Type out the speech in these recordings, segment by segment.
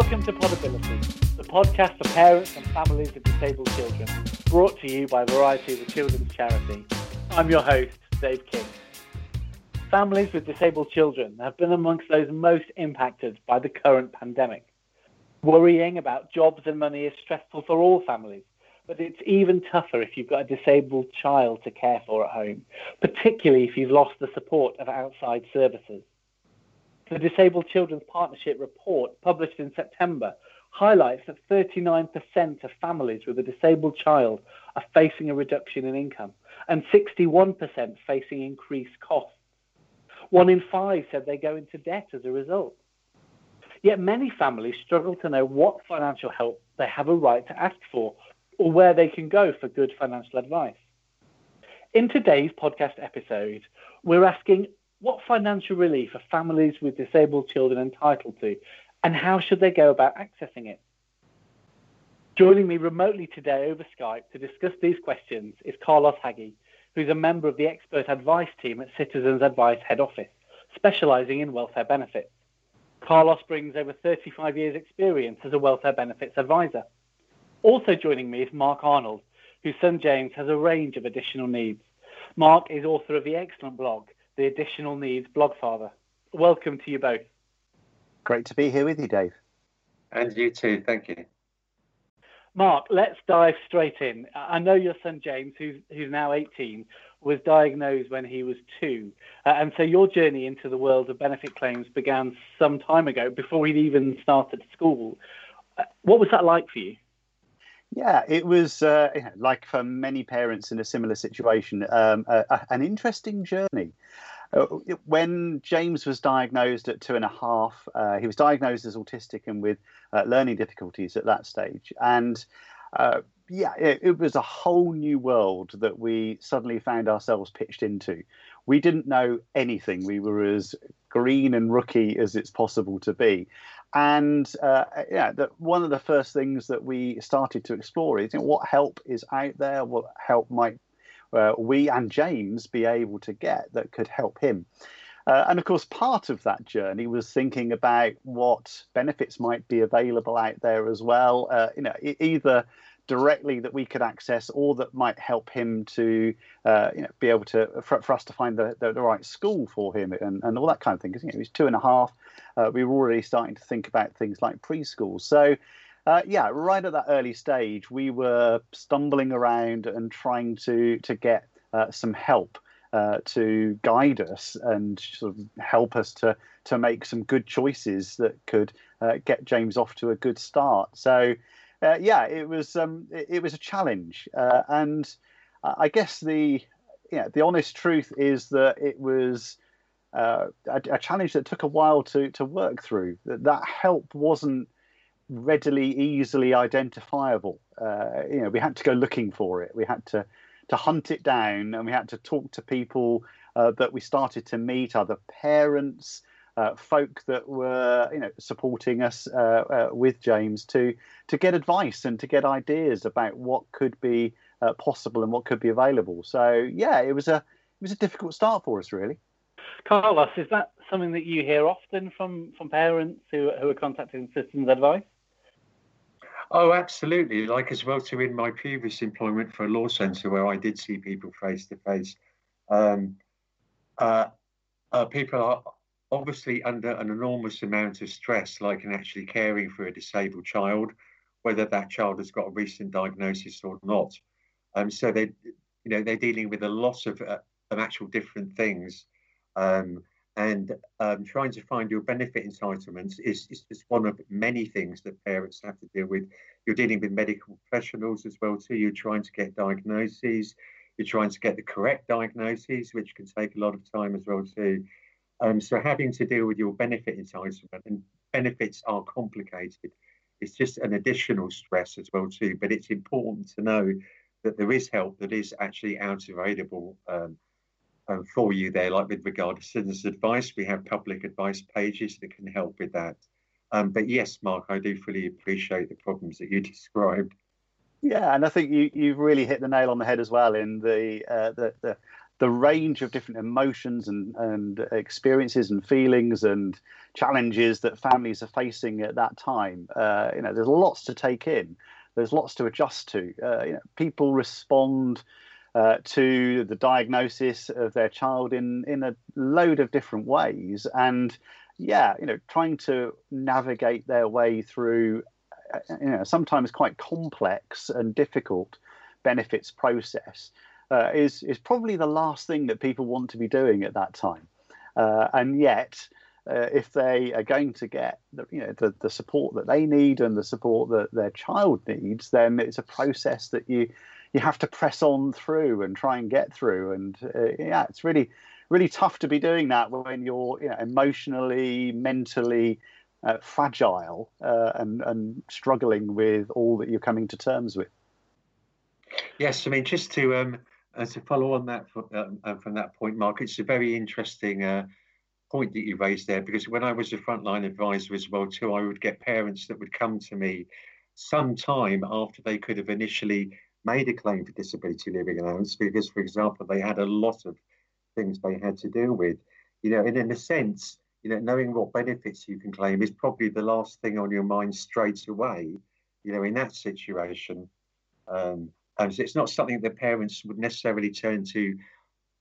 Welcome to Podability, the podcast for parents and families of disabled children, brought to you by Variety the Children's Charity. I'm your host, Dave King. Families with disabled children have been amongst those most impacted by the current pandemic. Worrying about jobs and money is stressful for all families, but it's even tougher if you've got a disabled child to care for at home, particularly if you've lost the support of outside services. The Disabled Children's Partnership report, published in September, highlights that 39% of families with a disabled child are facing a reduction in income and 61% facing increased costs. One in five said they go into debt as a result. Yet many families struggle to know what financial help they have a right to ask for or where they can go for good financial advice. In today's podcast episode, we're asking what financial relief are families with disabled children entitled to, and how should they go about accessing it? Joining me remotely today over Skype to discuss these questions is Carlos Hagi, who's a member of the expert advice team at Citizens Advice Head Office, specialising in welfare benefits. Carlos brings over 35 years' experience as a welfare benefits advisor. Also joining me is Mark Arnold, whose son James has a range of additional needs. Mark is author of the excellent blog, the Additional Needs Blogfather. Welcome to you both. Great to be here with you, Dave. And you too. Thank you. Mark, let's dive straight in. I know your son James, who's, who's now 18, was diagnosed when he was two. Uh, and so your journey into the world of benefit claims began some time ago, before he'd even started school. Uh, what was that like for you? Yeah, it was uh, like for many parents in a similar situation, um, an interesting journey. Uh, when James was diagnosed at two and a half, uh, he was diagnosed as autistic and with uh, learning difficulties at that stage. And uh, yeah, it, it, was a whole new world that we suddenly found ourselves pitched into. We didn't know anything. We were as green and rookie as it's possible to be. And uh, yeah, the, one of the first things that we started to explore is you know, what help is out there, what help might uh, we and James be able to get that could help him. Uh, and of course, part of that journey was thinking about what benefits might be available out there as well. Uh, you know, either directly that we could access, or that might help him to, uh, you know, be able to for, for us to find the, the, the, right school for him and, and all that kind of thing. Because you know, he's two and a half. Uh, we were already starting to think about things like preschool. So uh, yeah, right at that early stage, we were stumbling around and trying to to get uh, some help uh, to guide us and sort of help us to to make some good choices that could uh, get James off to a good start. So, uh, yeah, it was um, it, it, was a challenge, uh, and I guess the yeah the honest truth is that it was. A, a, challenge that took a while to to work through. That that help wasn't readily, easily identifiable. Uh, you know, we had to go looking for it. We had to to hunt it down, and we had to talk to people uh, that we started to meet, other parents, uh, folk that were you know supporting us uh, uh, with James to to get advice and to get ideas about what could be uh, possible and what could be available. So yeah, it was a it was a difficult start for us, really. Carlos, is that something that you hear often from from parents who who are contacting Citizens Advice? Oh, absolutely. Like as well to in my previous employment for a law centre where I did see people face to face. People are obviously under an enormous amount of stress, like in actually caring for a disabled child, whether that child has got a recent diagnosis or not. Um, so they, you know, they're dealing with a lot of, uh, of actual different things. Um, and um, trying to find your benefit entitlements is, is just one of many things that parents have to deal with. You're dealing with medical professionals as well too. You're trying to get diagnoses. You're trying to get the correct diagnoses, which can take a lot of time as well too. Um, so having to deal with your benefit entitlement and benefits are complicated. It's just an additional stress as well too. But it's important to know that there is help that is actually out available. Um, um, for you there, like with regard to citizens advice. We have public advice pages that can help with that. Um, but yes, Mark, I do fully appreciate the problems that you described. Yeah, and I think you you've really hit the nail on the head as well in the uh, the, the the range of different emotions and, and experiences and feelings and challenges that families are facing at that time. Uh, you know, there's lots to take in. There's lots to adjust to. Uh, you know, people respond uh, to the diagnosis of their child in in a load of different ways, and yeah, you know, trying to navigate their way through, uh, you know, sometimes quite complex and difficult benefits process uh, is is probably the last thing that people want to be doing at that time, uh, and yet. Uh, if they are going to get the, you know the, the support that they need and the support that their child needs, then it's a process that you you have to press on through and try and get through. And uh, yeah, it's really really tough to be doing that when you're you know, emotionally, mentally uh, fragile and and struggling with all that you're coming to terms with. Yes, I mean just to um, uh, to follow on that from, um, uh, from that point, Mark, it's a very interesting uh, point that you raised there because when I was a frontline advisor as well too, I would get parents that would come to me some time after they could have initially made a claim for disability living allowance because, for example, they had a lot of things they had to deal with. You know, and in a sense, you know, knowing what benefits you can claim is probably the last thing on your mind straight away. You know, in that situation, um, um, so it's not something that parents would necessarily turn to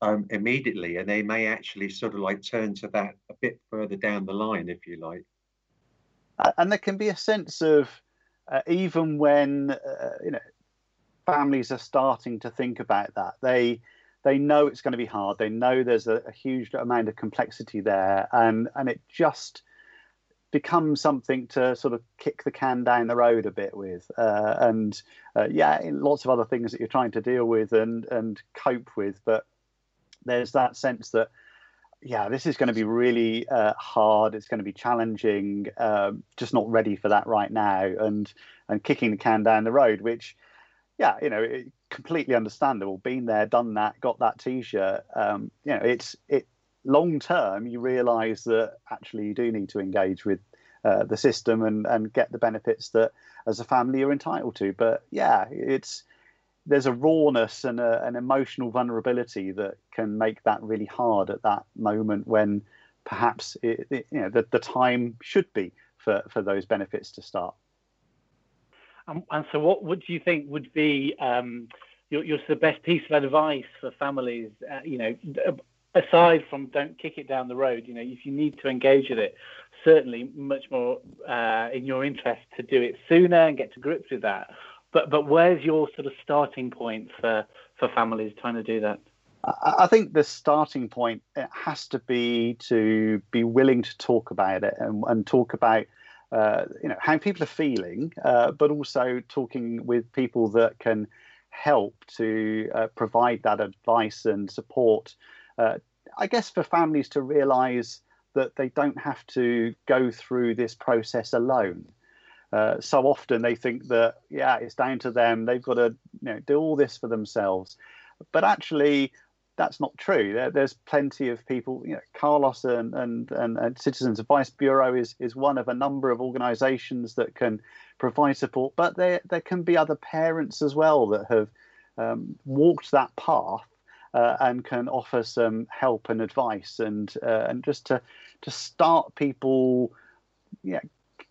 um, immediately, and they may actually sort of like turn to that a bit further down the line, if you like. And there can be a sense of uh, even when uh, you know families are starting to think about that, they they know it's going to be hard. They know there's a, a huge amount of complexity there, and and it just becomes something to sort of kick the can down the road a bit with, uh, and uh, yeah, lots of other things that you're trying to deal with and and cope with. But there's that sense that yeah, this is going to be really uh, hard. It's going to be challenging. Um, just not ready for that right now, and and kicking the can down the road, which yeah, you know, completely understandable. Been there, done that, got that T-shirt. Um, you know, it's it long term. You realise that actually you do need to engage with uh, the system and and get the benefits that as a family you're entitled to. But yeah, it's there's a rawness and a, an emotional vulnerability that can make that really hard at that moment when perhaps it, it, you know the, the time should be for, for those benefits to start. And, and so, what would you think would be um, your, your the best piece of advice for families? Uh, you know, aside from don't kick it down the road. You know, if you need to engage with it, certainly much more uh, in your interest to do it sooner and get to grips with that. But but where's your sort of starting point for for families trying to do that? I think the starting point it has to be to be willing to talk about it and, and talk about uh, you know how people are feeling, uh, but also talking with people that can help to uh, provide that advice and support. Uh, I guess for families to realise that they don't have to go through this process alone. Uh, so often they think that yeah, it's down to them. They've got to you know, do all this for themselves, but actually that's not true. There, there's plenty of people. You know, Carlos and, and, and, and, Citizens Advice Bureau is, is one of a number of organisations that can provide support. But there there can be other parents as well that have um, walked that path uh, and can offer some help and advice and uh, and just to to start people, yeah.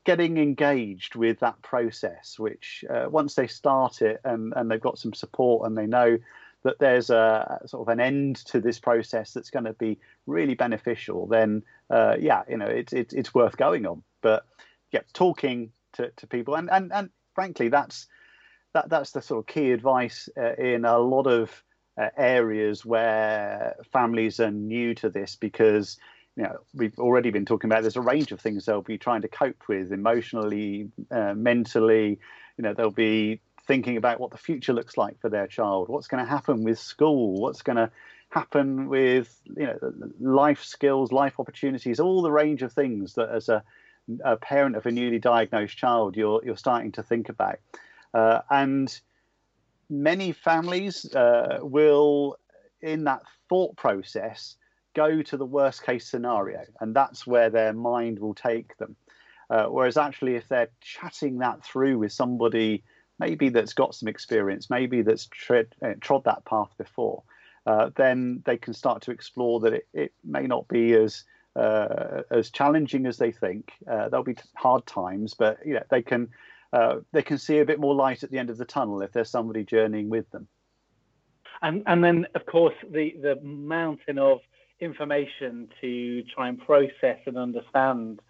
Getting engaged with that process, which uh, once they start it and, and they've got some support and they know that there's a sort of an end to this process that's going to be really beneficial, then uh, yeah, you know, it's it's it's worth going on. But yeah, talking to, to people and, and and frankly, that's that that's the sort of key advice uh, in a lot of uh, areas where families are new to this because you know we've already been talking about there's a range of things they'll be trying to cope with emotionally uh, mentally. You know there'll be thinking about what the future looks like for their child, what's going to happen with school, what's going to happen with you know life skills, life opportunities, all the range of things that as a, a parent of a newly diagnosed child you're you're starting to think about, uh, and many families uh, will in that thought process go to the worst case scenario, and that's where their mind will take them. Uh, whereas actually, if they're chatting that through with somebody maybe that's got some experience, maybe that's tread, uh, trod that path before, uh, then they can start to explore that it, it may not be as uh, as challenging as they think. Uh, there'll be hard times, but you know they can uh, they can see a bit more light at the end of the tunnel if there's somebody journeying with them. And and then of course the the mountain of information to try and process and understand.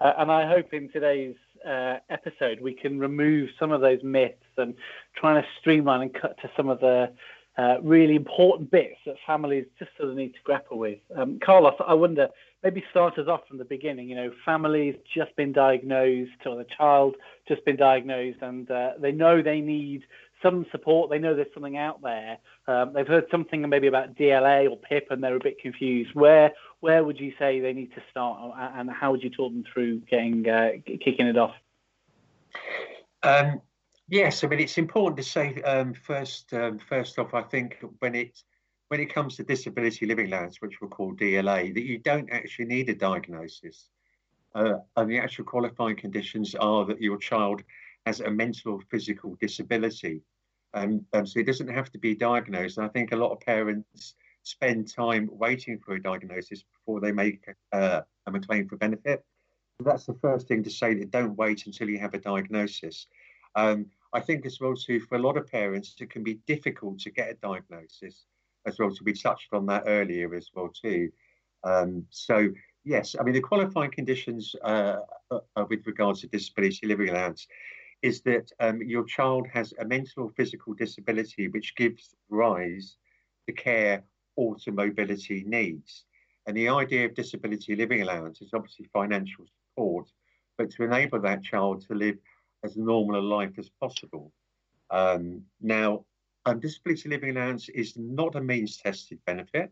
Uh, and I hope in today's uh, episode we can remove some of those myths and trying to streamline and cut to some of the uh, really important bits that families just sort of need to grapple with. Um, Carlos, I wonder, maybe start us off from the beginning. You know, families just been diagnosed, or the child just been diagnosed, and uh, they know they need some support. They know there's something out there. Um, they've heard something maybe about DLA or PIP, and they're a bit confused. Where where would you say they need to start, and how would you talk them through getting uh, kicking it off? Um, yes, I mean it's important to say um, first. Um, first off, I think when it when it comes to disability living allowance, which we'll call DLA, that you don't actually need a diagnosis. Uh, and the actual qualifying conditions are that your child has a mental or physical disability. Um, um, so it doesn't have to be diagnosed. And I think a lot of parents spend time waiting for a diagnosis before they make uh, a claim for benefit. That's the first thing to say that don't wait until you have a diagnosis. Um, I think as well too, for a lot of parents, it can be difficult to get a diagnosis as well. So we touched on that earlier as well too. Um, so yes, I mean the qualifying conditions uh, uh, with regards to disability living allowance is that um, your child has a mental or physical disability which gives rise to care or to mobility needs. And the idea of disability living allowance is obviously financial support, but to enable that child to live as normal a life as possible. Um, now, um, disability living allowance is not a means tested benefit.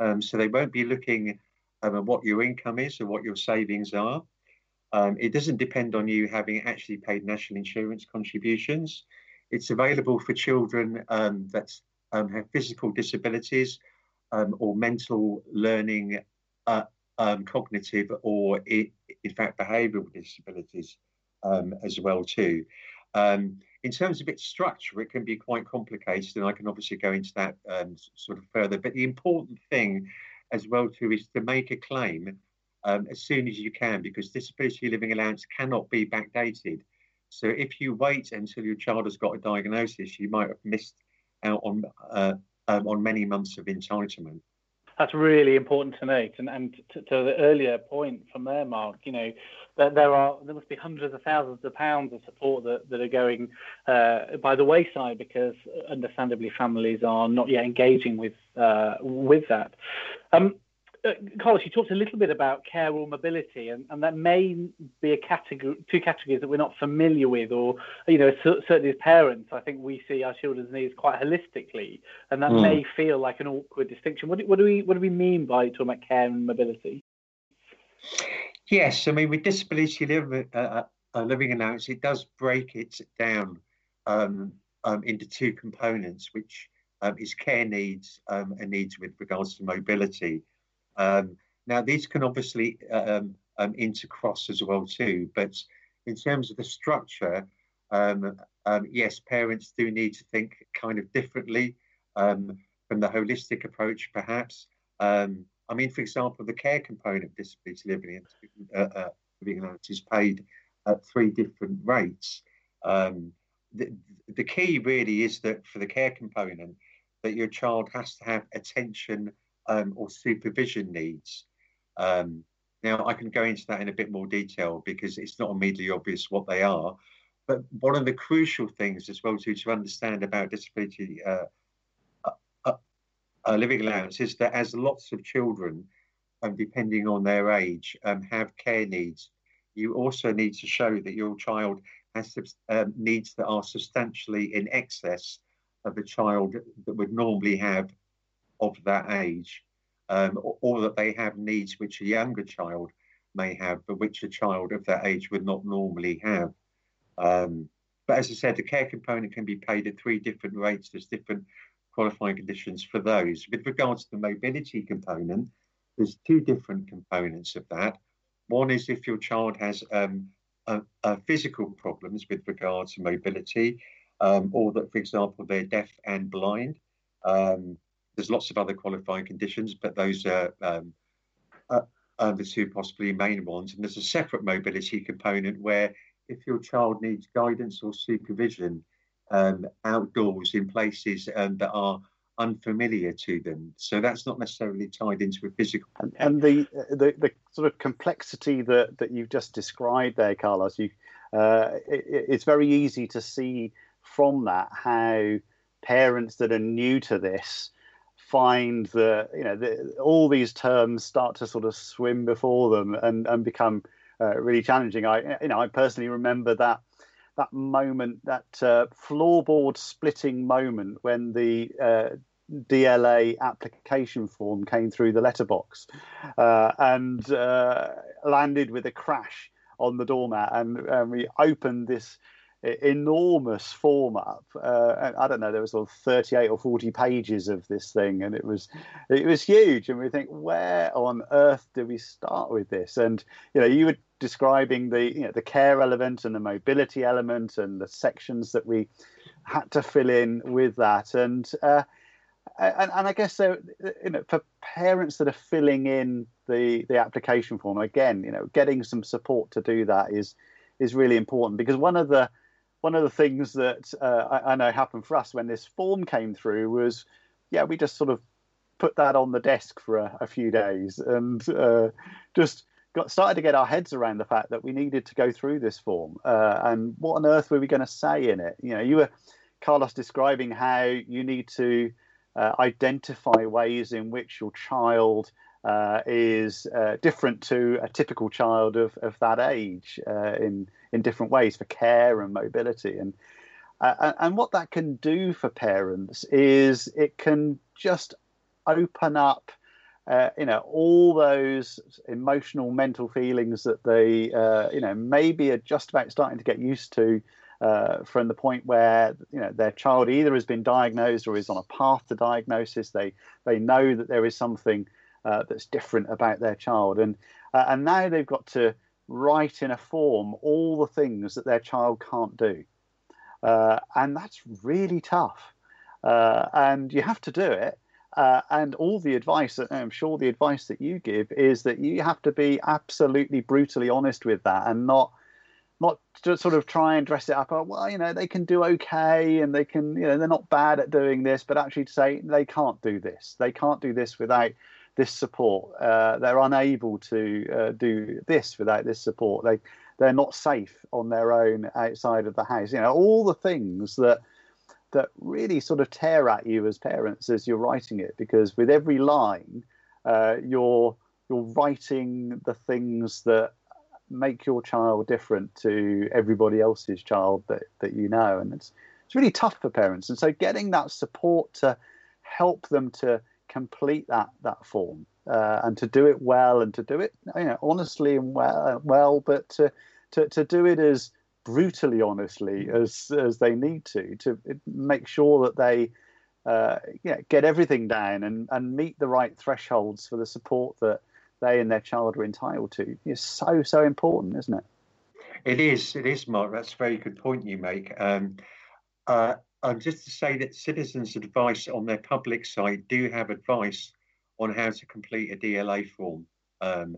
Um, so they won't be looking um, at what your income is or what your savings are. Um, it doesn't depend on you having actually paid national insurance contributions. It's available for children um, that um, have physical disabilities or mental learning, uh, cognitive, or in, fact behavioural disabilities as well too. In terms of its structure, it can be quite complicated, and I can obviously go into that sort of further. But the important thing as well too is to make a claim um, as soon as you can because disability living allowance cannot be backdated. So if you wait until your child has got a diagnosis, you might have missed out on uh, um, on many months of entitlement. That's really important to note, and, and to, to, the earlier point from there, Mark. You know, that there are there must be hundreds of thousands of pounds of support that, that are going uh, by the wayside because, understandably, families are not yet engaging with uh, with that. Um, uh, Carlos, you talked a little bit about care or mobility, and, and that may be a category, two categories that we're not familiar with, or you know, certainly as parents, I think we see our children's needs quite holistically, and that mm. may feel like an awkward distinction. What do, what do we what do we mean by talking about care and mobility? Yes, I mean with disability living, uh, uh, living allowance, it does break it down um, um, into two components, which um, is care needs um, and needs with regards to mobility. Um, now, these can obviously um, um, intercross as well too, but in terms of the structure, um, um, yes, parents do need to think kind of differently um, from the holistic approach, perhaps. I mean, for example, the care component of disability living, uh, uh, allowance is paid at three different rates. The, the key really is that for the care component, that your child has to have attention um, or supervision needs. Um, now, I can go into that in a bit more detail because it's not immediately obvious what they are. But one of the crucial things as well to, to understand about disability uh, uh, uh, uh living allowance is that as lots of children, um, depending on their age, um, have care needs, you also need to show that your child has um, needs that are substantially in excess of a child that would normally have of that age, um, or, or, that they have needs which a younger child may have, but which a child of that age would not normally have. Um, but as I said, the care component can be paid at three different rates. There's different qualifying conditions for those. With regards to the mobility component, there's two different components of that. One is if your child has um, a, a physical problems with regards to mobility, um, or that, for example, they're deaf and blind. Um, there's lots of other qualifying conditions, but those are um, uh, are the two possibly main ones. And there's a separate mobility component where if your child needs guidance or supervision um, outdoors in places um, that are unfamiliar to them. So that's not necessarily tied into a physical. And, and the, the the sort of complexity that that you've just described there, Carlos, you uh, it, it's very easy to see from that how parents that are new to this find that you know the, all these terms start to sort of swim before them and and become uh, really challenging. I you know I personally remember that that moment, that uh, floorboard splitting moment when the uh, DLA application form came through the letterbox uh, and uh, landed with a crash on the doormat, and, and we opened this enormous form up. Uh, I don't know, there was sort of 38 or 40 pages of this thing, and it was it was huge. And we think, where on earth do we start with this? And you know, you were describing the you know the care element and the mobility element and the sections that we had to fill in with that. And uh, and, and I guess so, you know, for parents that are filling in the the application form, again, you know, getting some support to do that is is really important because one of the one of the things that uh, I, I, know happened for us when this form came through was, yeah, we just sort of put that on the desk for a, a few days and uh, just got started to get our heads around the fact that we needed to go through this form uh, and what on earth were we going to say in it? You know, you were Carlos describing how you need to uh, identify ways in which your child uh, is uh, different to a typical child of, of that age uh, in in different ways for care and mobility and uh, and what that can do for parents is it can just open up uh, you know all those emotional mental feelings that they uh, you know maybe are just about starting to get used to uh, from the point where you know their child either has been diagnosed or is on a path to diagnosis. They they know that there is something uh, that's different about their child, and uh, and now they've got to write in a form all the things that their child can't do, uh, and that's really tough. Uh, and you have to do it. Uh, and all the advice that I'm sure the advice that you give is that you have to be absolutely brutally honest with that and not not to sort of try and dress it up. Oh, well, you know, they can do okay and they can, you know, they're not bad at doing this, but actually to say they can't do this. They can't do this without this support. Uh, they're unable to uh, do this without this support. They they're not safe on their own outside of the house. You know, all the things that that really sort of tear at you as parents as you're writing it, because with every line, uh, you're you're writing the things that make your child different to everybody else's child that, that you know. And it's, it's really tough for parents. And so getting that support to help them to complete that, that form uh, and to do it well and to do it you know, honestly and well, well but to, to, to do it as brutally honestly as, as they need to, to make sure that they uh, yeah, get everything down and, and meet the right thresholds for the support that they and their child are entitled to is so so important, isn't it? It is. It is, Mark. That's a very good point you make. Um, uh, and just to say that Citizens Advice on their public site do have advice on how to complete a DLA form. Um,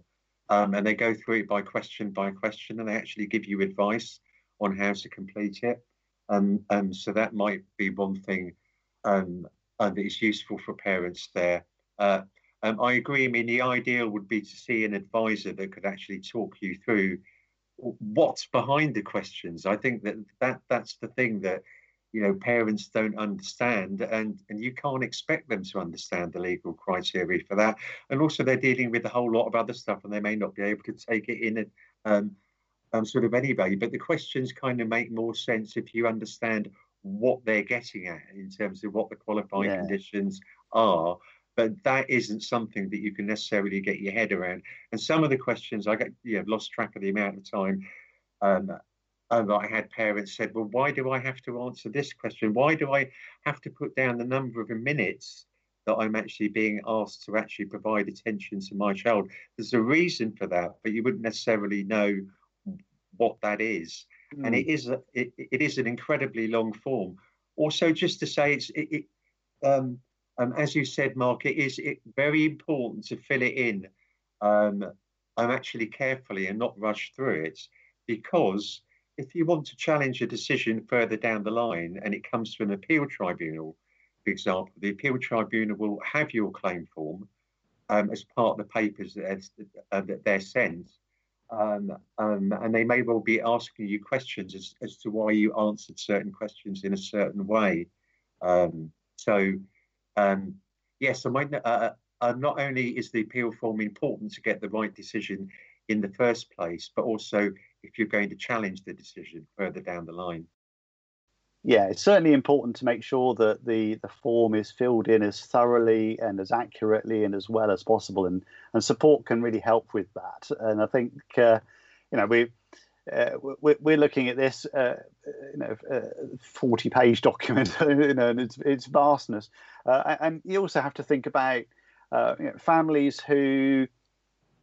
um, and they go through it by question by question, and they actually give you advice on how to complete it. Um, um, so that might be one thing um, that is useful for parents there. Uh, um, I agree. I mean, the ideal would be to see an advisor that could actually talk you through what's behind the questions. I think that, that that's the thing that you know parents don't understand, and and you can't expect them to understand the legal criteria for that. And also, they're dealing with a whole lot of other stuff, and they may not be able to take it in um, um, sort of anyway. But the questions kind of make more sense if you understand what they're getting at in terms of what the qualifying yeah. conditions are but that isn't something that you can necessarily get your head around. And some of the questions I get, you know, lost track of the amount of time. Um, and I had parents said, "Well, why do I have to answer this question? Why do I have to put down the number of minutes that I'm actually being asked to actually provide attention to my child?" There's a reason for that, but you wouldn't necessarily know what that is. Mm. And it is a, it, it is an incredibly long form. Also, just to say, it's it, it um, um, as you said, Mark, it is it, very important to fill it in um, um, actually carefully and not rush through it because if you want to challenge a decision further down the line and it comes to an appeal tribunal, for example, the appeal tribunal will have your claim form um, as part of the papers that, uh, that they're sent. Um, um, and they may well be asking you questions as, as to why you answered certain questions in a certain way. Um, so, um, yes, I might, uh, uh, not only is the appeal form important to get the right decision in the first place, but also if you're going to challenge the decision further down the line. Yeah, it's certainly important to make sure that the, the form is filled in as thoroughly and as accurately and as well as possible, and, and support can really help with that. And I think uh, you know we uh, we're, looking at this, uh, you know, uh, forty-page document, you know, and its its vastness. Uh, and you also have to think about uh, you know, families who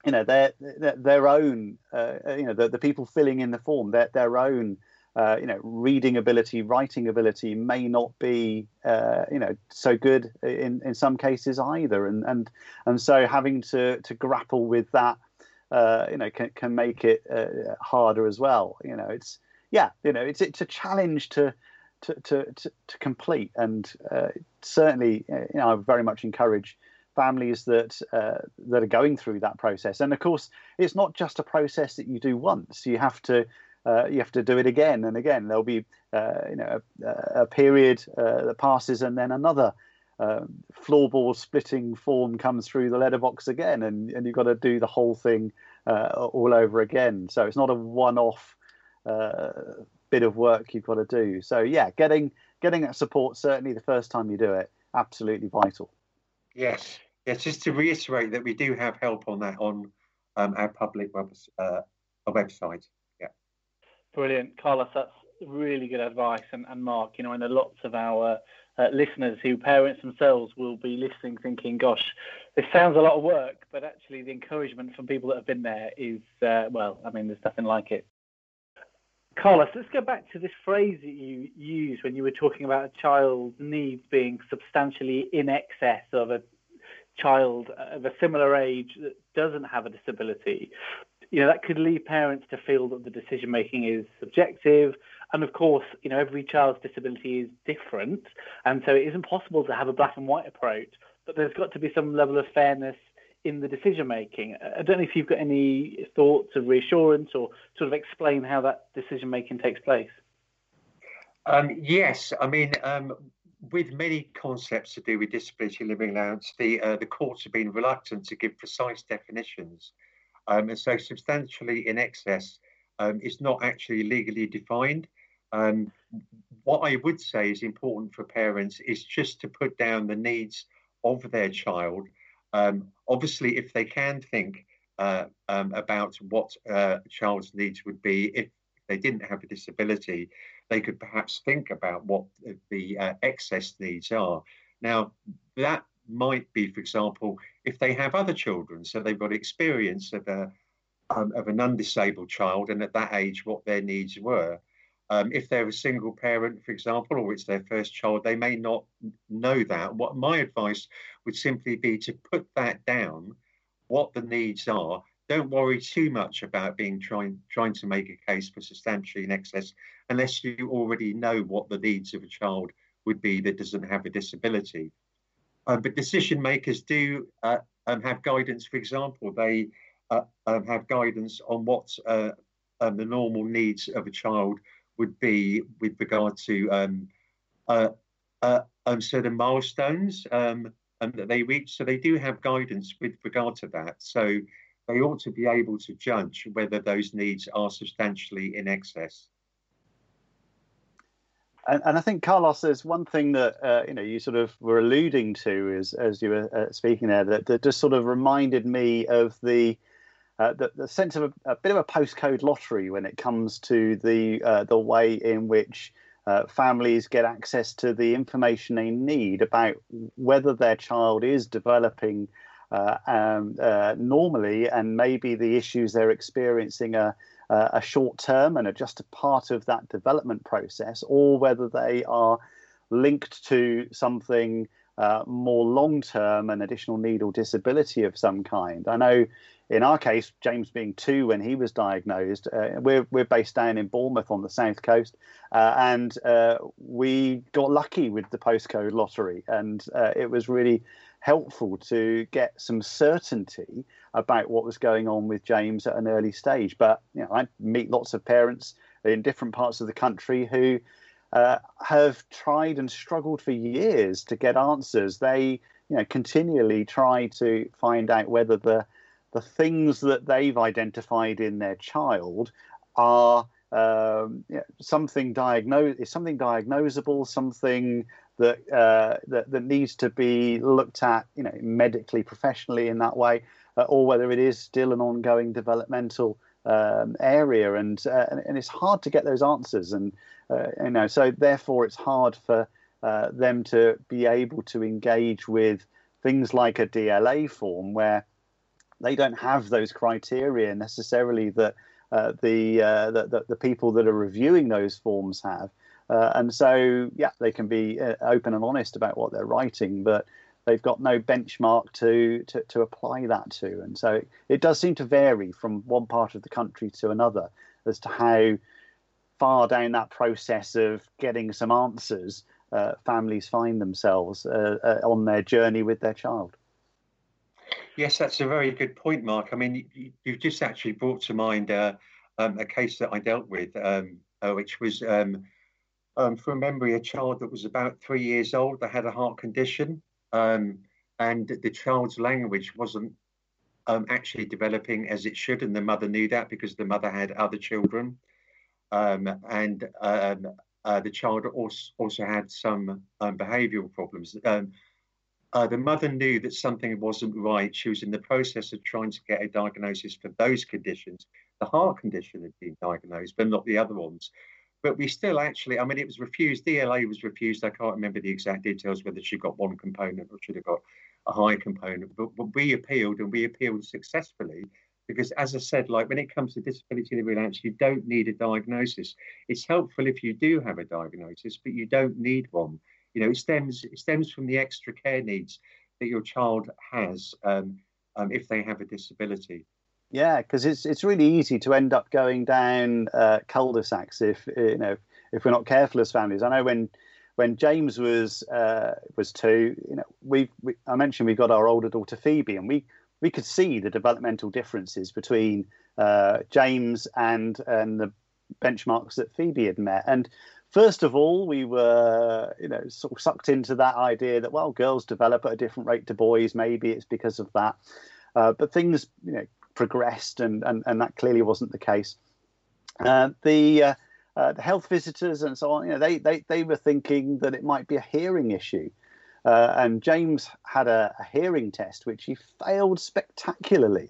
you know their their, own uh, you know the, the people filling in the form their their own uh, you know reading ability writing ability may not be uh, you know so good in in some cases either. And and and so having to to grapple with that uh, you know can, can make it uh, harder as well. You know it's yeah you know it's it's a challenge to to to to, to complete. And uh, certainly you know I very much encourage families that uh, that are going through that process. And of course, it's not just a process that you do once. You have to uh, you have to do it again and again. There'll be uh, you know a, a period uh, that passes, and then another um, floorball splitting form comes through the letterbox again, and, and you've got to do the whole thing uh, all over again. So it's not a one-off uh, bit of work you've got to do. So yeah, getting getting that support certainly the first time you do it, absolutely vital. Yes, yes, just to reiterate that we do have help on that on um, our public web, uh, website. Yeah. Brilliant, Carlos. That's really good advice. And, and Mark, you know, I know lots of our uh, listeners who parents themselves will be listening, thinking, "Gosh, this sounds a lot of work," but actually, the encouragement from people that have been there is, uh, well, I mean, there's nothing like it. Carlos, let's go back to this phrase that you used when you were talking about a child's needs being substantially in excess of a child of a similar age that doesn't have a disability, you know, that could lead parents to feel that the decision making is subjective. And of course, you know, every child's disability is different. And so it isn't possible to have a black and white approach, but there's got to be some level of fairness in the decision making. I don't know if you've got any thoughts of reassurance or sort of explain how that decision making takes place. Um, yes, I mean, um, with many concepts to do with disability living allowance, the uh, the courts have been reluctant to give precise definitions, um, and so substantially in excess um, is not actually legally defined. Um, what I would say is important for parents is just to put down the needs of their child. Um, obviously, if they can think uh, um, about what uh, a child's needs would be if they didn't have a disability, they could perhaps think about what the uh, excess needs are. Now, that might be, for example, if they have other children, so they've got experience of a um, of an undisabled child, and at that age, what their needs were. Um, if they're a single parent, for example, or it's their first child, they may not know that. What my advice would simply be to put that down, what the needs are, don't worry too much about being trying trying to make a case for substantially in excess unless you already know what the needs of a child would be that doesn't have a disability. Um, but decision makers do uh, um, have guidance. For example, they uh, um, have guidance on what uh, um, the normal needs of a child would be with regard to um, uh, uh, certain milestones that they reach. So they do have guidance with regard to that. So they ought to be able to judge whether those needs are substantially in excess. And, and I think Carlos, there's one thing that uh, you know you sort of were alluding to as as you were uh, speaking there that, that just sort of reminded me of the uh, the, the, sense of a, a, bit of a postcode lottery when it comes to the uh, the way in which uh, families get access to the information they need about whether their child is developing uh, um, uh, normally, and maybe the issues they're experiencing are, uh, short term and are just a part of that development process, or whether they are linked to something uh, more long term an additional need or disability of some kind. I know in our case, James being two when he was diagnosed, uh, we're, we're based down in Bournemouth on the south coast, uh, and uh, we got lucky with the postcode lottery, and uh, it was really helpful to get some certainty about what was going on with James at an early stage. But you know, I meet lots of parents in different parts of the country who uh, have tried and struggled for years to get answers. They you know continually try to find out whether the the things that they've identified in their child are um, something diagnosed is something diagnosable, something that, uh, that that needs to be looked at, you know, medically, professionally in that way, uh, or whether it is still an ongoing developmental um, area, and, uh, and it's hard to get those answers, and uh, you know, so therefore it's hard for uh, them to be able to engage with things like a DLA form where they don't have those criteria necessarily that uh, the, the, the people that are reviewing those forms have. Uh, and so, yeah, they can be uh, open and honest about what they're writing, but they've got no benchmark to, to, to apply that to. And so it, does seem to vary from one part of the country to another as to how far down that process of getting some answers uh, families find themselves uh, on their journey with their child. Yes, that's a very good point, Mark. I mean, you, have just actually brought to mind uh, um, a case that I dealt with, um, uh, which was, um, um from memory, a child that was about three years old that had a heart condition, um, and the child's language wasn't um, actually developing as it should, and the mother knew that because the mother had other children, and uh, the child also also had some behavioural problems. Uh, the mother knew that something wasn't right. She was in the process of trying to get a diagnosis for those conditions. The heart condition had been diagnosed, but not the other ones. But we still actually, I mean, it was refused. DLA was refused. I can't remember the exact details whether she got one component or should have got a high component. But, but we appealed and we appealed successfully because, as I said, like when it comes to disability living allowance, you don't need a diagnosis. It's helpful if you do have a diagnosis, but you don't need one you know, it stems it stems from the extra care needs that your child has um, um, if they have a disability. Yeah, because it's it's really easy to end up going down uh, cul-de-sacs if you know if we're not careful as families. I know when when James was uh, was two, you know, we, we I mentioned we got our older daughter Phoebe, and we we could see the developmental differences between uh, James and and the benchmarks that Phoebe had met, and first of all, we were, you know, sort of sucked into that idea that well, girls develop at a different rate to boys. Maybe it's because of that. Uh, but things, you know, progressed, and and, and that clearly wasn't the case. Uh, the uh, uh the health visitors and so on, you know, they they they were thinking that it might be a hearing issue. Uh, and James had a, a hearing test which he failed spectacularly.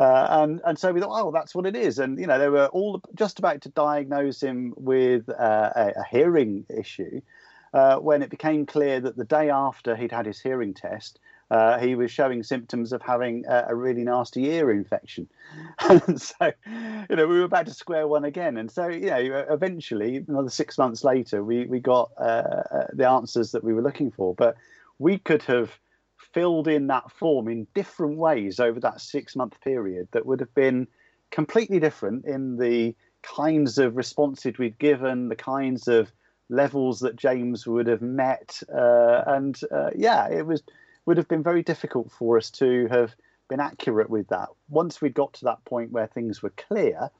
Uh, and and so we thought, oh, that's what it is. And you know, they were all just about to diagnose him with uh, a, a, hearing issue when it became clear that the day after he'd had his hearing test, uh, he was showing symptoms of having a, a, really nasty ear infection. and so, you know, we were about to square one again. And so, you know, eventually, another six months later, we we got uh, uh, the answers that we were looking for. But we could have filled in that form in different ways over that six month period that would have been completely different in the kinds of responses we'd given, the kinds of levels that James would have met, uh, and uh, yeah, it was would have been very difficult for us to have been accurate with that. Once we got to that point where things were clear,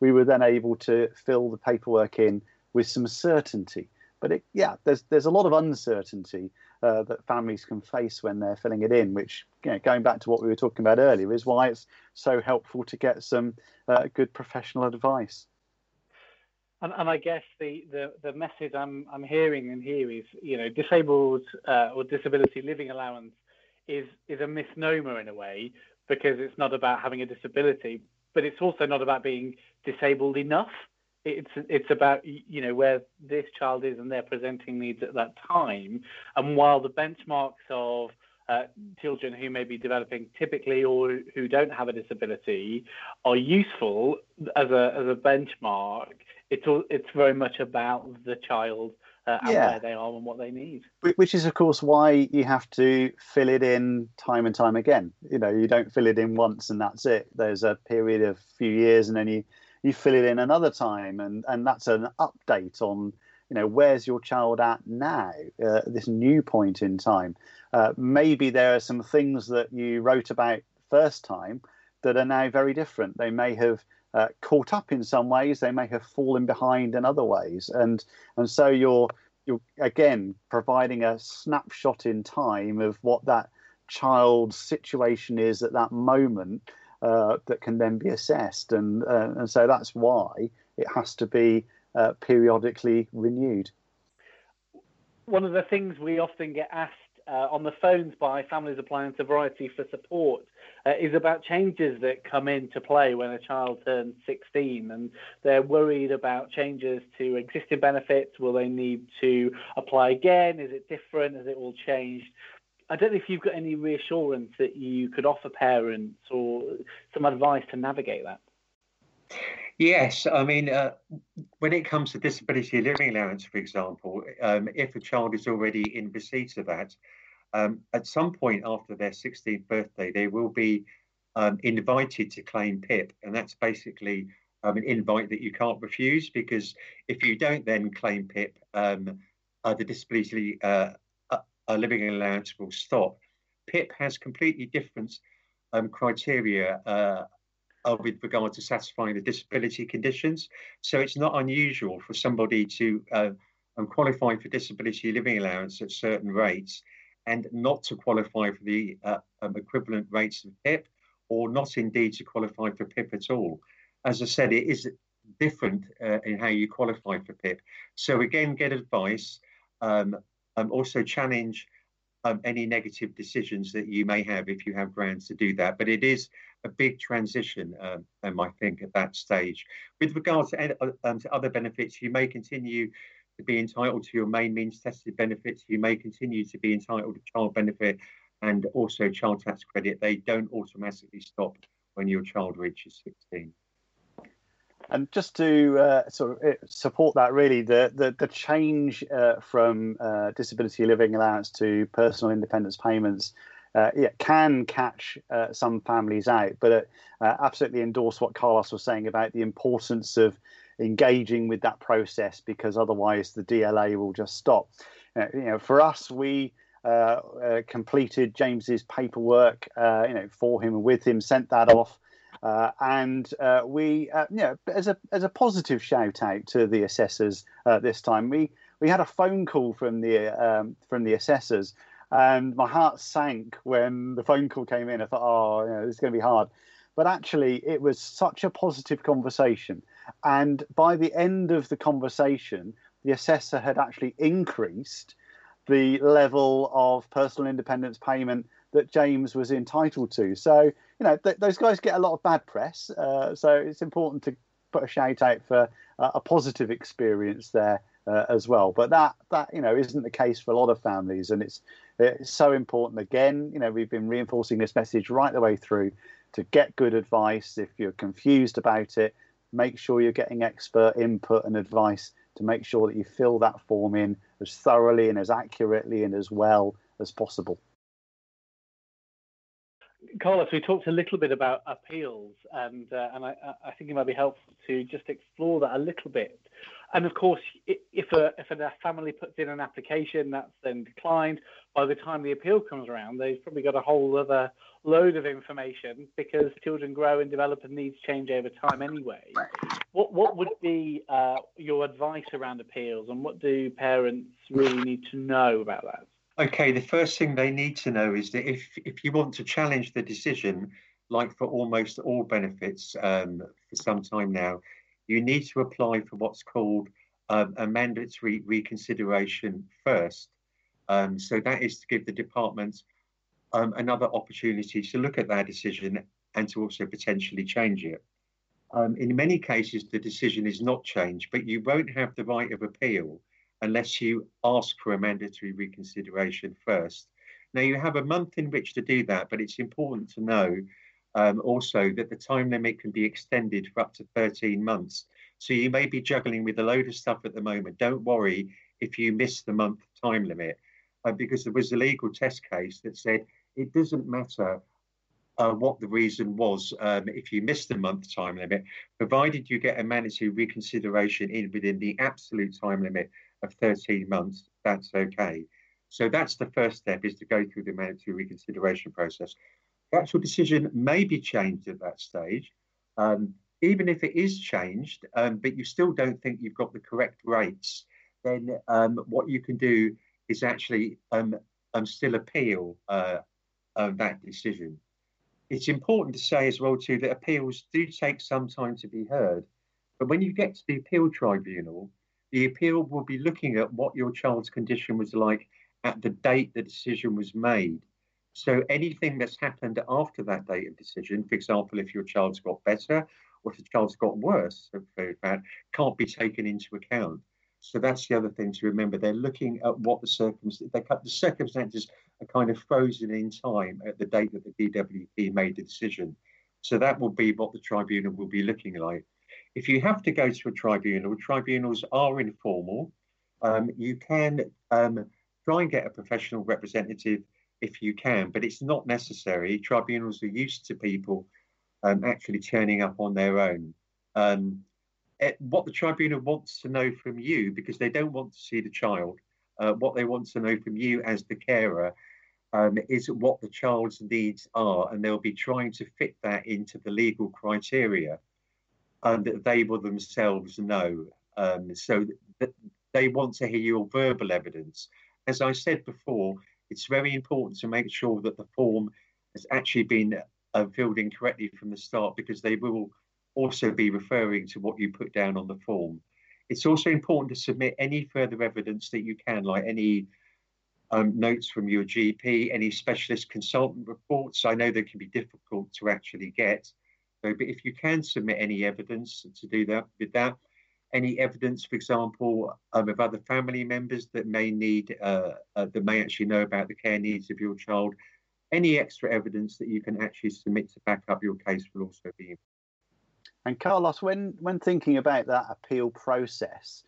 we were then able to fill the paperwork in with some certainty. But it, yeah, there's there's a lot of uncertainty uh, that families can face when they're filling it in, which, you know, going back to what we were talking about earlier, is why it's so helpful to get some uh, good professional advice. And, and I guess the, the, the, message I'm, I'm hearing and here is, you know, disabled uh, or disability living allowance is, is a misnomer in a way because it's not about having a disability, but it's also not about being disabled enough. It's it's about you know where this child is and their presenting needs at that time. And while the benchmarks of uh, children who may be developing typically or who don't have a disability are useful as a as a benchmark it's all, it's very much about the child uh, and yeah. where they are and what they need. Which is, of course, why you have to fill it in time and time again. You know, you don't fill it in once and that's it. There's a period of a few years, and then you you fill it in another time, and and that's an update on you know where's your child at now, uh, this new point in time. Uh, maybe there are some things that you wrote about first time that are now very different. They may have uh, caught up in some ways. They may have fallen behind in other ways, and and so you're you're again providing a snapshot in time of what that child's situation is at that moment uh, that can then be assessed, and uh, and so that's why it has to be uh, periodically renewed. One of the things we often get asked uh, on the phones by families applying to Variety for support uh, is about changes that come into play when a child turns 16 and they're worried about changes to existing benefits. Will they need to apply again? Is it different? Has it all changed? I don't know if you've got any reassurance that you could offer parents or some advice to navigate that. Yes, I mean, uh, when it comes to disability living allowance, for example, um, if a child is already in receipt of that, um, at some point after their 16th birthday, they will be um, invited to claim PIP. And that's basically um, an invite that you can't refuse because if you don't then claim PIP, um, uh, the disability uh, uh, living allowance will stop. PIP has completely different um, criteria uh, with regard to satisfying the disability conditions. So it's not unusual for somebody to uh, um, qualify for disability living allowance at certain rates and not to qualify for the uh, um, equivalent rates of PIP or not indeed to qualify for PIP at all. As I said, it is different uh, in how you qualify for PIP. So again, get advice. Um, um, also challenge um, any negative decisions that you may have if you have grounds to do that. But it is a big transition, um, um, I think, at that stage. With regards to, uh, um, to other benefits, you may continue to be entitled to your main means tested benefits. You may continue to be entitled to child benefit and also child tax credit. They don't automatically stop when your child reaches 16. And just to uh, sort of uh, support that, really, the the, the change uh, from uh, disability living allowance to personal independence payments uh, yeah, can catch uh, some families out, but uh, absolutely endorse what Carlos was saying about the importance of engaging with that process because otherwise the DLA will just stop. Uh, you know, for us, we uh, uh, completed James's paperwork, you know, for him and with him, sent that off. Uh, and uh, we, uh, you know, as a as a positive shout out to the assessors this time, we we had a phone call from the um, from the assessors and my heart sank when the phone call came in. I thought, oh, you know, this is going to be hard. But actually, it was such a positive conversation. And by the end of the conversation, the assessor had actually increased the level of personal independence payment that James was entitled to. So, you know, th- those guys get a lot of bad press. Uh, so it's important to put a shout out for uh, a positive experience there uh, as well. But that that you know isn't the case for a lot of families, and it's it's so important. Again, you know, we've been reinforcing this message right the way through to get good advice. If you're confused about it, make sure you're getting expert input and advice to make sure that you fill that form in as thoroughly and as accurately and as well as possible. Carlos, we talked a little bit about appeals, and uh, and I, I, think it might be helpful to just explore that a little bit. And of course, if a if a family puts in an application that's then declined, by the time the appeal comes around, they've probably got a whole other load of information because children grow and develop and needs change over time anyway. What what would be uh, your advice around appeals, and what do parents really need to know about that? Okay, the first thing they need to know is that if if you want to challenge the decision, like for almost all benefits um, for some time now, you need to apply for what's called um, a mandatory reconsideration first. Um, so that is to give the department um, another opportunity to look at their decision and to also potentially change it. Um, in many cases, the decision is not changed, but you won't have the right of appeal unless you ask for a mandatory reconsideration first. Now, you have a month in which to do that, but it's important to know um, also that the time limit can be extended for up to 13 months. So you may be juggling with a load of stuff at the moment. Don't worry if you miss the month time limit, uh, because there was a legal test case that said it doesn't matter uh, what the reason was um, if you miss the month time limit, provided you get a mandatory reconsideration in within the absolute time limit of 13 months, that's okay. So that's the first step is to go through the mandatory reconsideration process. The actual decision may be changed at that stage. Um, even if it is changed, um, but you still don't think you've got the correct rates, then um, what you can do is actually um, um, still appeal uh, that decision. It's important to say as well too that appeals do take some time to be heard, but when you get to the appeal tribunal, the appeal will be looking at what your child's condition was like at the date the decision was made. So anything that's happened after that date of decision, for example, if your child's got better or if the child's got worse, bad, can't be taken into account. So that's the other thing to remember. They're looking at what the circumstances, the circumstances are kind of frozen in time at the date that the DWP made the decision. So that will be what the tribunal will be looking like. If you have to go to a tribunal, tribunals are informal. Um, you can um, try and get a professional representative if you can, but it's not necessary. Tribunals are used to people um, actually turning up on their own. Um, it, what the tribunal wants to know from you, because they don't want to see the child, uh, what they want to know from you as the carer um, is what the child's needs are, and they'll be trying to fit that into the legal criteria um, that they will themselves know. Um, so th- they want to hear your verbal evidence as I said before, it's very important to make sure that the form has actually been uh, filled in correctly from the start because they will also be referring to what you put down on the form. It's also important to submit any further evidence that you can, like any um, notes from your GP, any specialist consultant reports. I know they can be difficult to actually get, but if you can submit any evidence to do that with that, any evidence, for example, um, of other family members that may need, uh, uh, that may actually know about the care needs of your child, any extra evidence that you can actually submit to back up your case will also be. And Carlos, when when thinking about that appeal process,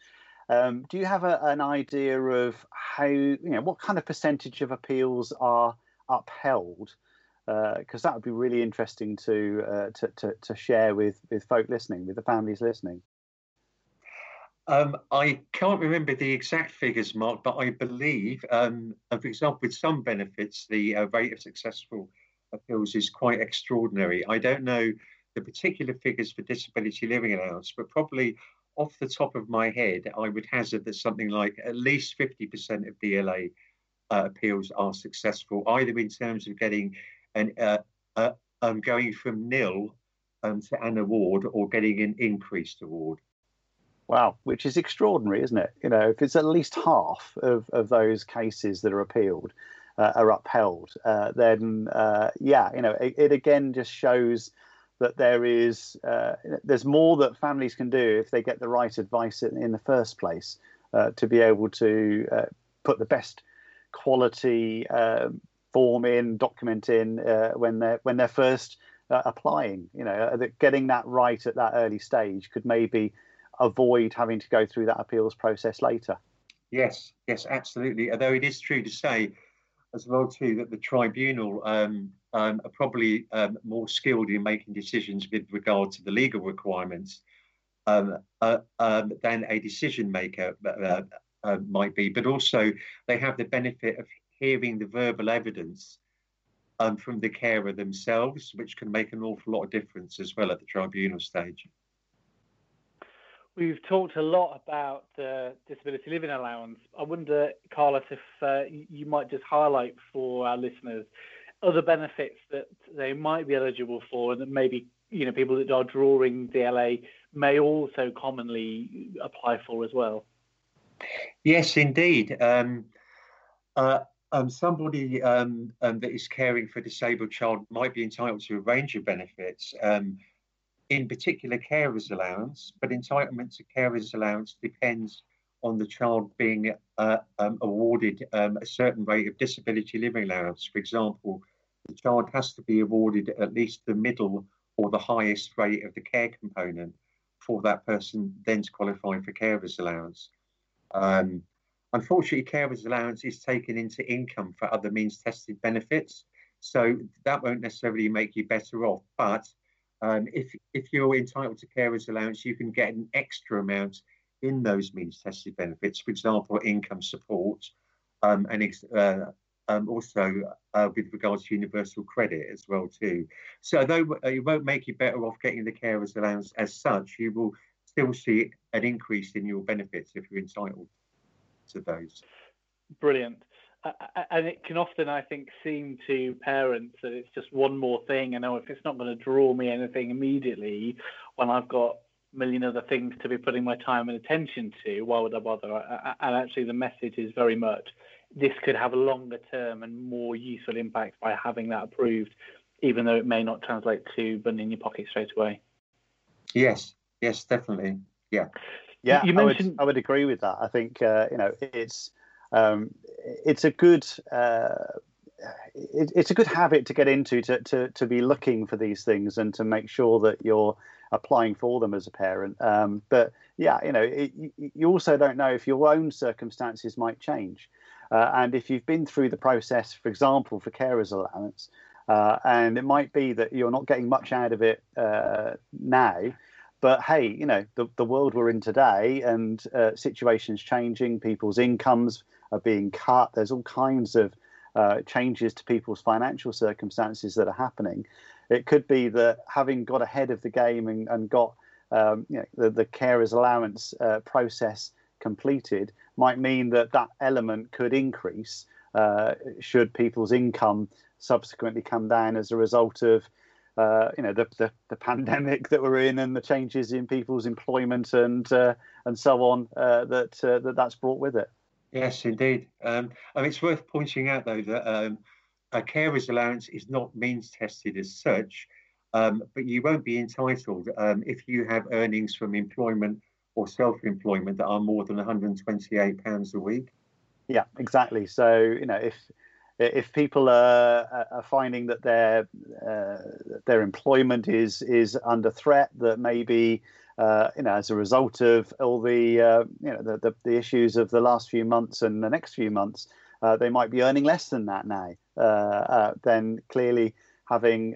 um, do you have a, an idea of how you know what kind of percentage of appeals are upheld? Because uh, that would be really interesting to, uh, to, to to share with with folk listening, with the families listening. Um, I can't remember the exact figures, Mark, but I believe, um, for example, with some benefits, the uh, rate of successful appeals is quite extraordinary. I don't know the particular figures for disability living allowance, but probably off the top of my head, I would hazard that something like at least 50% of DLA uh, appeals are successful, either in terms of getting an uh, uh um, going from nil um, to an award or getting an increased award. Wow, which is extraordinary, isn't it? You know, if it's at least half of, of those cases that are appealed uh, are upheld, uh, then uh, yeah, you know, it, it, again just shows that there is uh, there's more that families can do if they get the right advice in, in the first place to be able to put the best quality form in, document in when they're when they're first applying. You know, getting that right at that early stage could maybe avoid having to go through that appeals process later. Yes, yes, absolutely. Although it is true to say as well too that the tribunal um, um, are probably um, more skilled in making decisions with regard to the legal requirements um, uh, um, than a decision maker uh, uh, might be. But also they have the benefit of hearing the verbal evidence um, from the carer themselves, which can make an awful lot of difference as well at the tribunal stage. We've talked a lot about uh, disability living allowance. I wonder, Carlos, if uh, you might just highlight for our listeners other benefits that they might be eligible for, and that maybe you know people that are drawing DLA may also commonly apply for as well. Yes, indeed. Um, uh, um, somebody um, um that is caring for a disabled child might be entitled to a range of benefits. Um, in particular carers allowance, but entitlement to carers allowance depends on the child being uh, um, awarded a certain rate of disability living allowance. For example, the child has to be awarded at least the middle or the highest rate of the care component for that person then to qualify for carers allowance. Um, Unfortunately, carers allowance is taken into income for other means tested benefits. So that won't necessarily make you better off. But um, if, if you're entitled to carers allowance, you can get an extra amount in those means tested benefits, for example, income support um, and uh, um, also uh, with regards to universal credit as well too. So though uh, it won't make you better off getting the carers allowance as such, you will still see an increase in your benefits if you're entitled to those. Brilliant. Uh, and it can often, I think, seem to parents that it's just one more thing. And know if it's not going to draw me anything immediately, when I've got a million other things to be putting my time and attention to, why would I bother? And actually, the message is very much this could have a longer term and more useful impact by having that approved, even though it may not translate to money in your pocket straight away. Yes, yes, definitely. Yeah. Yeah, you mentioned... I, would, I would agree with that. I think uh, you know it's um, it's a good uh, it, it's a good habit to get into to, to to be looking for these things and to make sure that you're applying for them as a parent. Um, but yeah, you know, it, you also don't know if your own circumstances might change. Uh, and if you've been through the process, for example, for carers allowance, uh, and it might be that you're not getting much out of it uh, now, but hey, you know, the, the world we're in today and uh, situations changing, people's incomes are being cut, there's all kinds of uh, changes to people's financial circumstances that are happening. It could be that having got ahead of the game and, and got um, you know, the, the carers allowance uh, process completed might mean that that element could increase uh, should people's income subsequently come down as a result of uh, you know the, the, the pandemic that we're in and the changes in people's employment and uh, and so on uh, that uh, that that's brought with it. Yes, indeed. Um, mean, it's worth pointing out though that um, a carer's allowance is not means tested as such, um, but you won't be entitled um, if you have earnings from employment or self-employment that are more than 128 pounds a week. Yeah, exactly. So you know if if people are, are finding that their uh, their employment is is under threat, that maybe uh, you know as a result of all the uh, you know the, the, the issues of the last few months and the next few months, uh, they might be earning less than that now. Uh, uh, then clearly having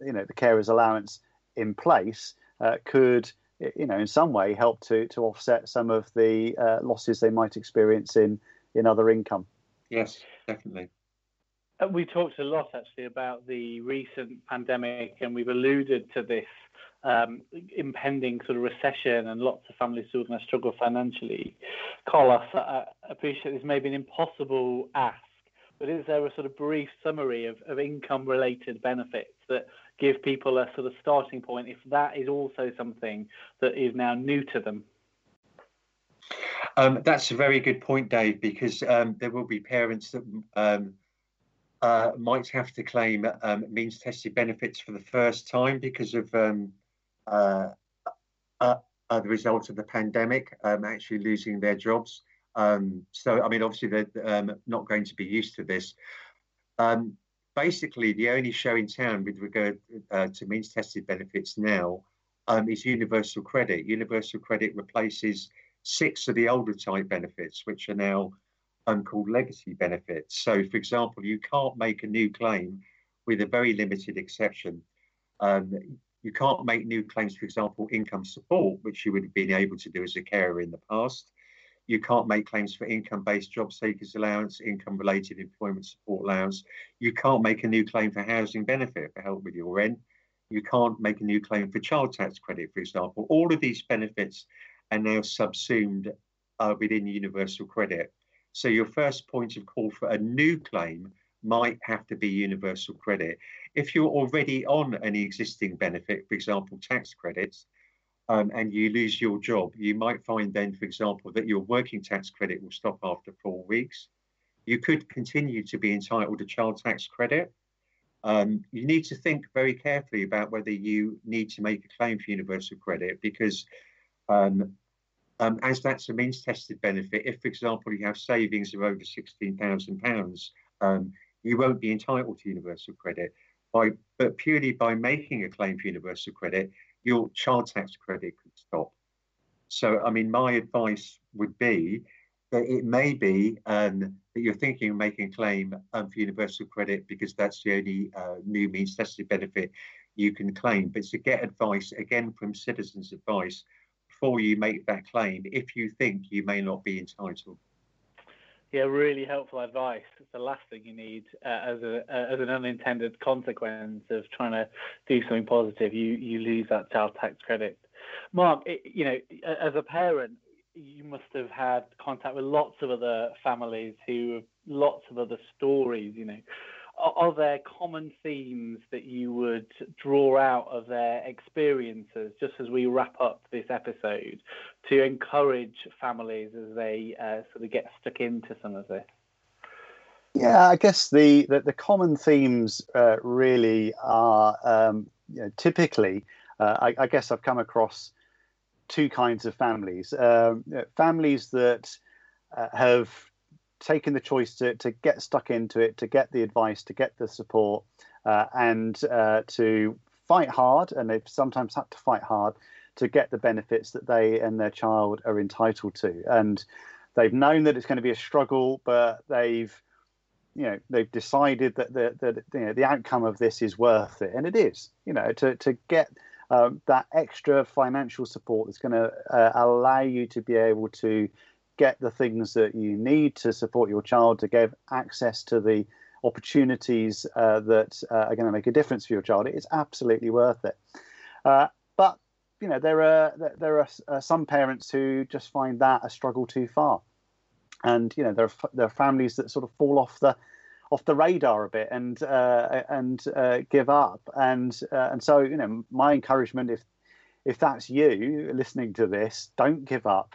you know the carers allowance in place could you know in some way help to to offset some of the losses they might experience in in other income. Yes, definitely. Uh, we talked a lot actually about the recent pandemic, and we've alluded to this um, impending sort of recession and lots of families are going to struggle financially. Carlos, I appreciate this may be an impossible ask, but is there a sort of brief summary of, of income related benefits that give people a sort of starting point if that is also something that is now new to them? Um, that's a very good point, Dave, because um, there will be parents that um, uh, might have to claim um, means tested benefits for the first time because of um, uh, uh, uh, the result of the pandemic, um, actually losing their jobs. Um, so, I mean, obviously, they're um, not going to be used to this. Um, basically, the only show in town with regard uh, to means tested benefits now is universal credit. Universal credit replaces six of the older type benefits, which are now called legacy benefits. So, for example, you can't make a new claim with a very limited exception. Um, you can't make new claims, for example, income support, which you would have been able to do as a carer in the past. You can't make claims for income-based job seekers allowance, income-related employment support allowance. You can't make a new claim for housing benefit for help with your rent. You can't make a new claim for child tax credit, for example. All of these benefits are now subsumed uh, within universal credit. So your first point of call for a new claim might have to be universal credit. If you're already on an existing benefit, for example, tax credits, um, and you lose your job, you might find then, for example, that your working tax credit will stop after four weeks. You could continue to be entitled to child tax credit. Um, you need to think very carefully about whether you need to make a claim for universal credit because um, um, as that's a means tested benefit, if, for example, you have savings of over £16,000, um, you won't be entitled to universal credit. By, but purely by making a claim for universal credit, your child tax credit could stop. So, I mean, my advice would be that it may be um, that you're thinking of making a claim um, for universal credit because that's the only uh, new means tested benefit you can claim. But to get advice, again, from Citizens Advice, before you make that claim, if you think you may not be entitled. Yeah, really helpful advice. It's the last thing you need uh, as a uh, as an unintended consequence of trying to do something positive. You you lose that child tax credit. Mark, it, you know, as a parent, you must have had contact with lots of other families who have lots of other stories. You know, are, there common themes that you would draw out of their experiences just as we wrap up this episode to encourage families as they uh, sort of get stuck into some of this? Yeah, I guess the the, the common themes uh, really are um, you know, typically. Uh, I, I, guess I've come across two kinds of families: um, families that uh, have taken the choice to, to get stuck into it, to get the advice, to get the support, uh, and uh, to fight hard. And they've sometimes had to fight hard to get the benefits that they and their child are entitled to. And they've known that it's going to be a struggle, but they've you know they've decided that the, the you know the outcome of this is worth it, and it is. You know to to get um, that extra financial support that's going to uh, allow you to be able to get the things that you need to support your child, to give access to the opportunities uh, that uh, are going to make a difference for your child, it's absolutely worth it. Uh, but you know there are there are uh, some parents who just find that a struggle too far, and you know there are there are families that sort of fall off the off the radar a bit and uh, and uh, give up, and and so you know my encouragement if if that's you listening to this, don't give up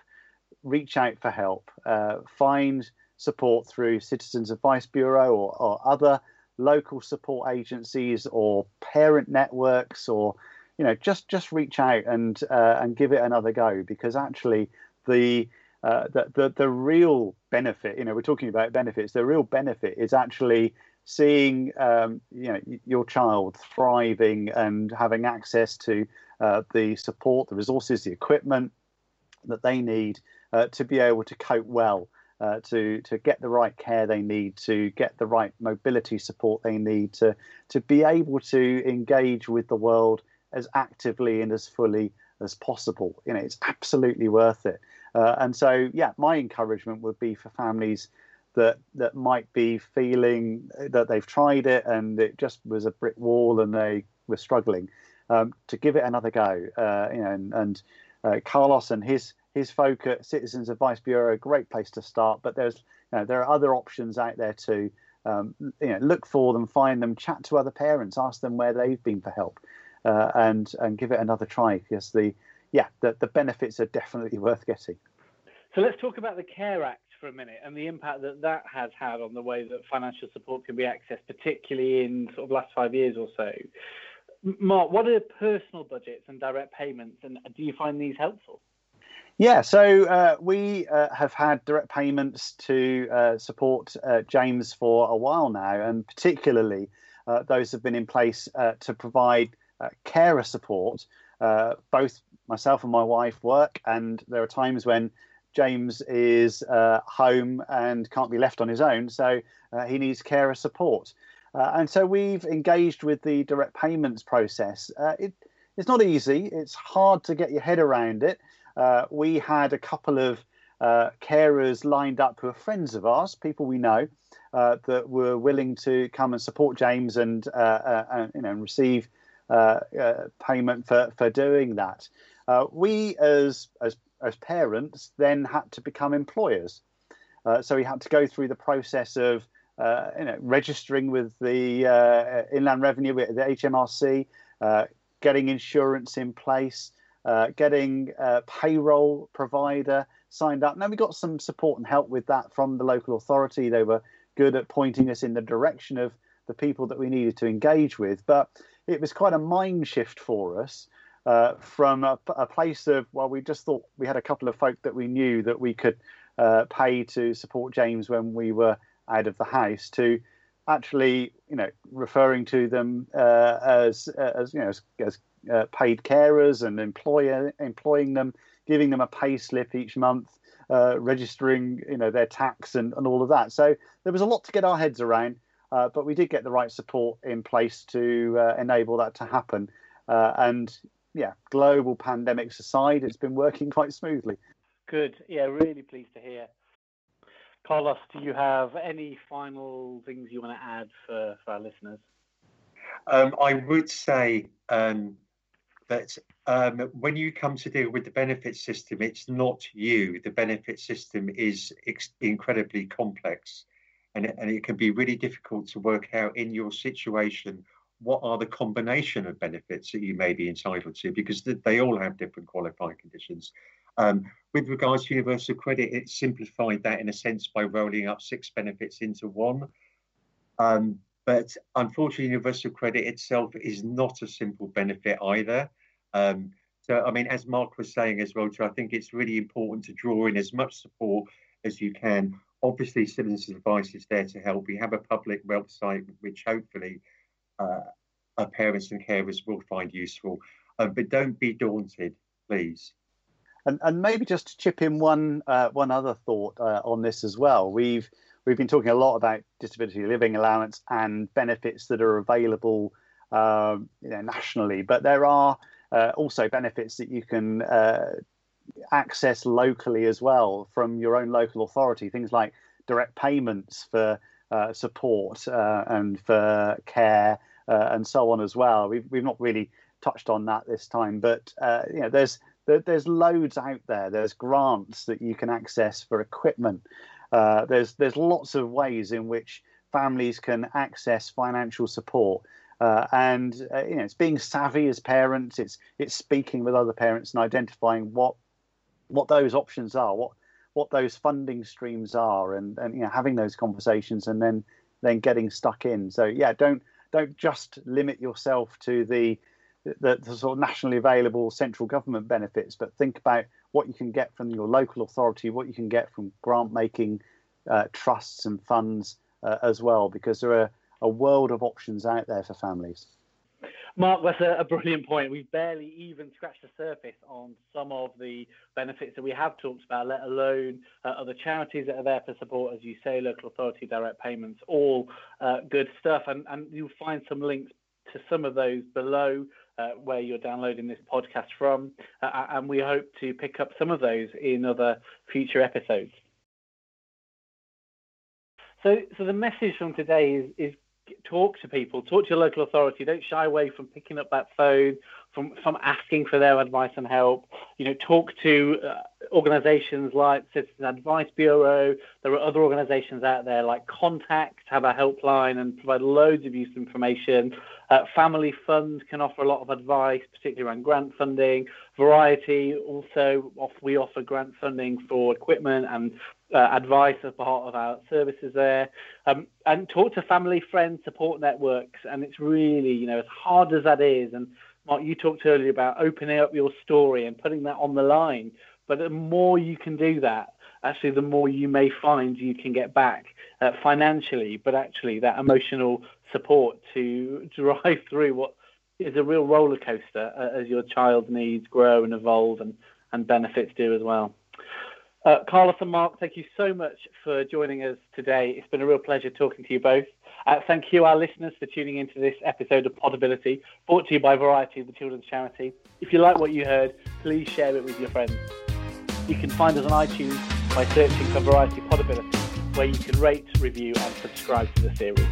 reach out for help, uh, find support through Citizens Advice Bureau or, or, other local support agencies or parent networks or you know just just reach out and uh, and give it another go because actually the, uh, the the the real benefit you know we're talking about benefits the real benefit is actually seeing um, you know your child thriving and having access to uh, the support the resources the equipment that they need uh, to be able to cope well, uh, to to get the right care they need, to get the right mobility support they need, to to be able to engage with the world as actively and as fully as possible. You know, it's absolutely worth it. Uh, and so, yeah, my encouragement would be for families that that might be feeling that they've tried it and it just was a brick wall and they were struggling um, to give it another go. Uh, you know, and, and uh, Carlos and his his folk at Citizens Advice Bureau, a great place to start. But there's you know, there are other options out there too. Um, you know, look for them, find them, chat to other parents, ask them where they've been for help, uh, and and give it another try because the yeah the, the benefits are definitely worth getting. So let's talk about the Care Act for a minute and the impact that that has had on the way that financial support can be accessed, particularly in sort of last five years or so. Mark, what are personal budgets and direct payments, and do you find these helpful? Yeah, so uh, we uh, have had direct payments to uh, support uh, James for a while now, and particularly uh, those have been in place uh, to provide carer support. both myself and my wife work, and there are times when James is home and can't be left on his own, so he needs carer support. and so we've engaged with the direct payments process. It, it's not easy, it's hard to get your head around it uh, we had a couple of uh, carers lined up who are friends of ours, people we know, uh, that were willing to come and support James and, uh, uh, and you know receive uh, payment for, for doing that. we as, as as parents then had to become employers, so we had to go through the process of you know registering with the Inland Revenue, the HMRC, getting insurance in place uh, getting a payroll provider signed up. Now we got some support and help with that from the local authority. They were good at pointing us in the direction of the people that we needed to engage with, but it was quite a mind shift for us. Uh, from a, a, place of well, we just thought we had a couple of folk that we knew that we could uh, pay to support James when we were out of the house to actually, you know, referring to them uh, as as you know as, as uh, paid carers and employer employing them, giving them a pay slip each month, uh, registering, you know, their tax and, and all of that. So there was a lot to get our heads around, uh, but we did get the right support in place to uh, enable that to happen. Uh, and yeah, global pandemics aside, it's been working quite smoothly. Good. Yeah, really pleased to hear. Carlos, do you have any final things you want to add for, for our listeners? Um, I would say um, that um, when you come to deal with the benefit system, it's not you. The benefit system is ex- incredibly complex, and it, and it can be really difficult to work out in your situation what are the combination of benefits that you may be entitled to because they all have different qualifying conditions. Um, with regards to universal credit, it simplified that in a sense by rolling up six benefits into one. Um, but unfortunately, universal credit itself is not a simple benefit either. Um, so, I mean, as Mark was saying as well, I think it's really important to draw in as much support as you can. Obviously, Citizens Advice is there to help. We have a public website which hopefully uh, our parents and carers will find useful. Uh, but don't be daunted, please. And, and maybe just to chip in one uh, one other thought uh, on this as well. We've we've been talking a lot about disability living allowance and benefits that are available, um, you know, nationally. But there are uh, also benefits that you can uh, access locally as well from your own local authority. Things like direct payments for uh, support uh, and for care uh, and so on as well. We've we've not really touched on that this time, but uh, you know, there's there's loads out there. There's grants that you can access for equipment. there's there's lots of ways in which families can access financial support. Uh, and uh, you know it's being savvy as parents it's it's speaking with other parents and identifying what what those options are what what those funding streams are and and you know having those conversations and then then getting stuck in. So yeah don't don't just limit yourself to the the, the sort of nationally available central government benefits but think about what you can get from your local authority what you can get from grant making uh, trusts and funds uh, as well because there are a world of options out there for families. Mark, that's a, a, brilliant point. We've barely even scratched the surface on some of the benefits that we have talked about, let alone uh, other charities that are there for support, as you say, local authority direct payments, all uh, good stuff. And, and you'll find some links to some of those below uh, where you're downloading this podcast from. Uh, and we hope to pick up some of those in other future episodes. So, so the message from today is, is talk to people, talk to your local authority. Don't shy away from picking up that phone, from from asking for their advice and help. You know, talk to uh, organisations like Citizen Advice Bureau. There are other organisations out there like Contact have a helpline and provide loads of useful information. Uh, Family Fund can offer a lot of advice, particularly around grant funding. Variety also off, we offer grant funding for equipment and uh, advice as part of our services there, um, and talk to family, friends, support networks. And it's really, you know, as hard as that is, and Mark, you talked earlier about opening up your story and putting that on the line. But the more you can do that, actually, the more you may find you can get back uh, financially, but actually that emotional support to drive through what is a real roller coaster uh, as your child's needs grow and evolve and, and benefits do as well. Uh, Carlos and Mark, thank you so much for joining us today. It's been a real pleasure talking to you both. Uh, thank you, our listeners, for tuning into this episode of Podability, brought to you by Variety, the children's charity. If you like what you heard, please share it with your friends. You can find us on iTunes by searching for Variety Podability, where you can rate, review, and subscribe to the series.